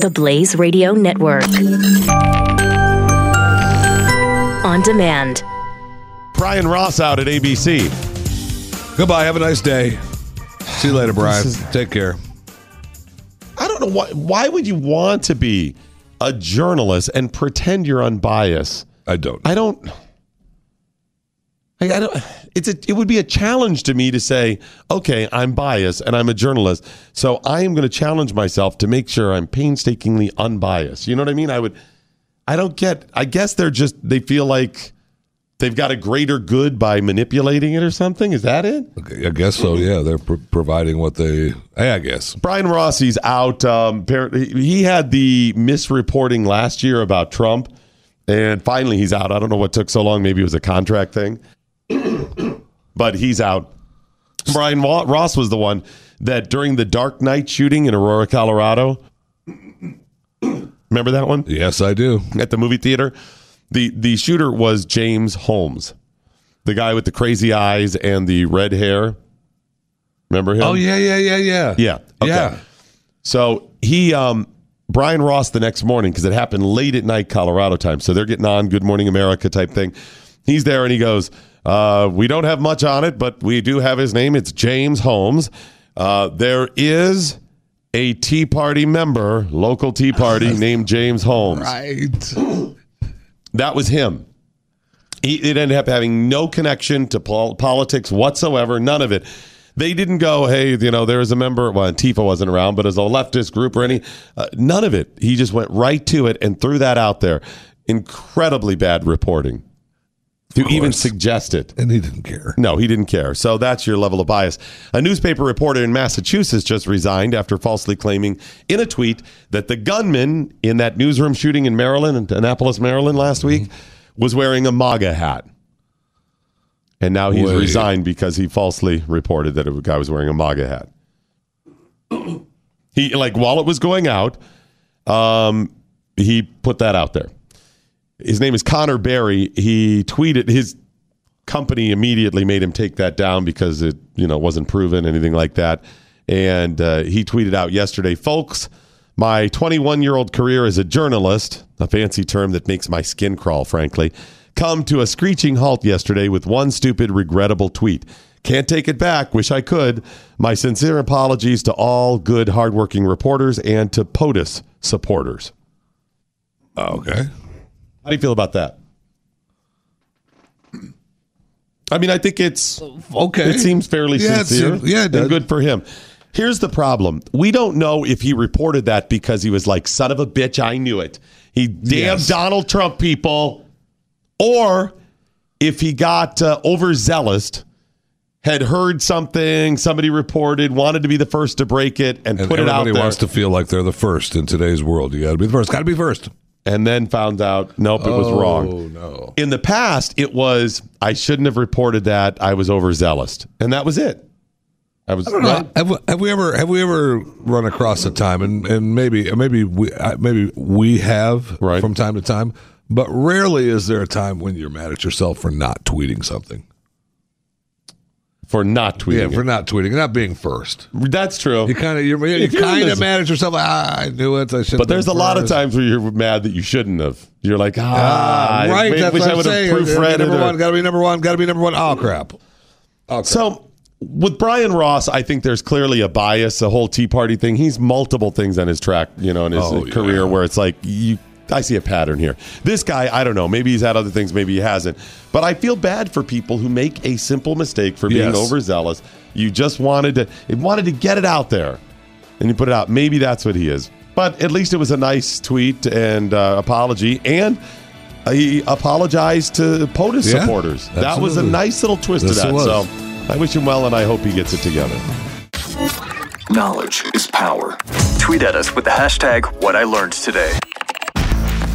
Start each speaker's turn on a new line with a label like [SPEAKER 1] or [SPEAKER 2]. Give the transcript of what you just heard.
[SPEAKER 1] The Blaze Radio Network. On demand.
[SPEAKER 2] Brian Ross out at ABC.
[SPEAKER 3] Goodbye. Have a nice day. See you later, Brian.
[SPEAKER 2] is-
[SPEAKER 3] Take care.
[SPEAKER 2] I don't know why. Why would you want to be a journalist and pretend you're unbiased?
[SPEAKER 3] I don't.
[SPEAKER 2] I don't. I, I don't. It's a. It would be a challenge to me to say, okay, I'm biased and I'm a journalist, so I am going to challenge myself to make sure I'm painstakingly unbiased. You know what I mean? I would. I don't get. I guess they're just. They feel like they've got a greater good by manipulating it or something. Is that it?
[SPEAKER 3] Okay, I guess so. Yeah, they're pro- providing what they. Hey, I guess.
[SPEAKER 2] Brian Ross is out. Um, apparently, he had the misreporting last year about Trump, and finally he's out. I don't know what took so long. Maybe it was a contract thing, but he's out. Brian Ross was the one that during the Dark Knight shooting in Aurora, Colorado. Remember that one
[SPEAKER 3] Yes, I do.
[SPEAKER 2] at the movie theater? The the shooter was James Holmes, the guy with the crazy eyes and the red hair. Remember him?
[SPEAKER 3] Oh yeah, yeah, yeah, yeah.
[SPEAKER 2] Yeah. Okay.
[SPEAKER 3] Yeah.
[SPEAKER 2] So he, um, Brian Ross, the next morning because it happened late at night, Colorado time. So they're getting on Good Morning America type thing. He's there and he goes, uh, "We don't have much on it, but we do have his name. It's James Holmes. Uh, there is a Tea Party member, local Tea Party named James Holmes.
[SPEAKER 3] Right.
[SPEAKER 2] That was him. He, it ended up having no connection to pol- politics whatsoever, none of it. They didn't go, hey, you know, there is a member. Well, Antifa wasn't around, but as a leftist group or any, uh, none of it. He just went right to it and threw that out there. Incredibly bad reporting to even suggest it.
[SPEAKER 3] And he didn't care.
[SPEAKER 2] No, he didn't care. So that's your level of bias. A newspaper reporter in Massachusetts just resigned after falsely claiming in a tweet that the gunman in that newsroom shooting in Maryland, in Annapolis, Maryland last week, was wearing a MAGA hat. And now he's
[SPEAKER 3] Wait.
[SPEAKER 2] resigned because he falsely reported that a guy was wearing a MAGA hat. He like while it was going out, um, he put that out there. His name is Conor Berry. He tweeted his company immediately made him take that down because it you know wasn't proven anything like that. And uh, he tweeted out yesterday, folks. My 21 year old career as a journalist, a fancy term that makes my skin crawl, frankly, come to a screeching halt yesterday with one stupid, regrettable tweet. Can't take it back. Wish I could. My sincere apologies to all good, hardworking reporters and to POTUS supporters.
[SPEAKER 3] Okay.
[SPEAKER 2] How do you feel about that? I mean, I think it's
[SPEAKER 3] Okay.
[SPEAKER 2] it seems fairly
[SPEAKER 3] Yeah, it
[SPEAKER 2] sincere.
[SPEAKER 3] seems- yeah, it
[SPEAKER 2] and
[SPEAKER 3] does.
[SPEAKER 2] good for him. Here's the problem: we don't know if he reported that because he was like, "Son of a bitch, I knew it." He damn
[SPEAKER 3] Yes.
[SPEAKER 2] Donald Trump people, or if he got uh, overzealous, had heard something, somebody reported, wanted to be the first to break it, and,
[SPEAKER 3] And
[SPEAKER 2] put it out
[SPEAKER 3] everybody wants to feel like they're the first in today's world. You got to be the first. Got to be first.
[SPEAKER 2] And then found out, nope, it was wrong.
[SPEAKER 3] Oh no.
[SPEAKER 2] In the past, it was I shouldn't have reported that. I was overzealous, and that was it. I was right?
[SPEAKER 3] Have, have we ever have we ever run across a time and, and maybe maybe we uh, maybe we have
[SPEAKER 2] Right.
[SPEAKER 3] from time to time, but rarely is there a time when you're mad at yourself for not tweeting something.
[SPEAKER 2] For not tweeting.
[SPEAKER 3] Yeah, for
[SPEAKER 2] it.
[SPEAKER 3] not tweeting, not being first.
[SPEAKER 2] That's true.
[SPEAKER 3] You kind of you're, you're
[SPEAKER 2] you're
[SPEAKER 3] kind of mad at yourself. Ah, I knew it. I should.
[SPEAKER 2] but there's a lot of times where you're mad that you shouldn't have. You're like, ah,
[SPEAKER 3] Ah,
[SPEAKER 2] I
[SPEAKER 3] right.
[SPEAKER 2] wish
[SPEAKER 3] That's
[SPEAKER 2] I
[SPEAKER 3] what I'm
[SPEAKER 2] would have
[SPEAKER 3] saying.
[SPEAKER 2] proofread it.
[SPEAKER 3] Number
[SPEAKER 2] or-
[SPEAKER 3] one, got to be number one. Got to be number one. Oh crap. Okay.
[SPEAKER 2] So with Brian Ross, I think there's clearly a bias, a whole Tea Party thing. He's multiple things on his track, you know, in his
[SPEAKER 3] Oh,
[SPEAKER 2] career
[SPEAKER 3] yeah.
[SPEAKER 2] where it's like you. I see a pattern here. This guy, I don't know. Maybe he's had other things. Maybe he hasn't. But I feel bad for people who make a simple mistake for being
[SPEAKER 3] Yes.
[SPEAKER 2] overzealous. You just wanted to, wanted to get it out there, and you put it out. Maybe that's what he is. But at least it was a nice tweet and uh, apology, and he apologized to POTUS
[SPEAKER 3] Yeah,
[SPEAKER 2] supporters. That was a nice little twist
[SPEAKER 3] Yes,
[SPEAKER 2] to that. So I wish him well, and I hope he gets it together.
[SPEAKER 4] Knowledge is power. Tweet at us with the hashtag what I learned today.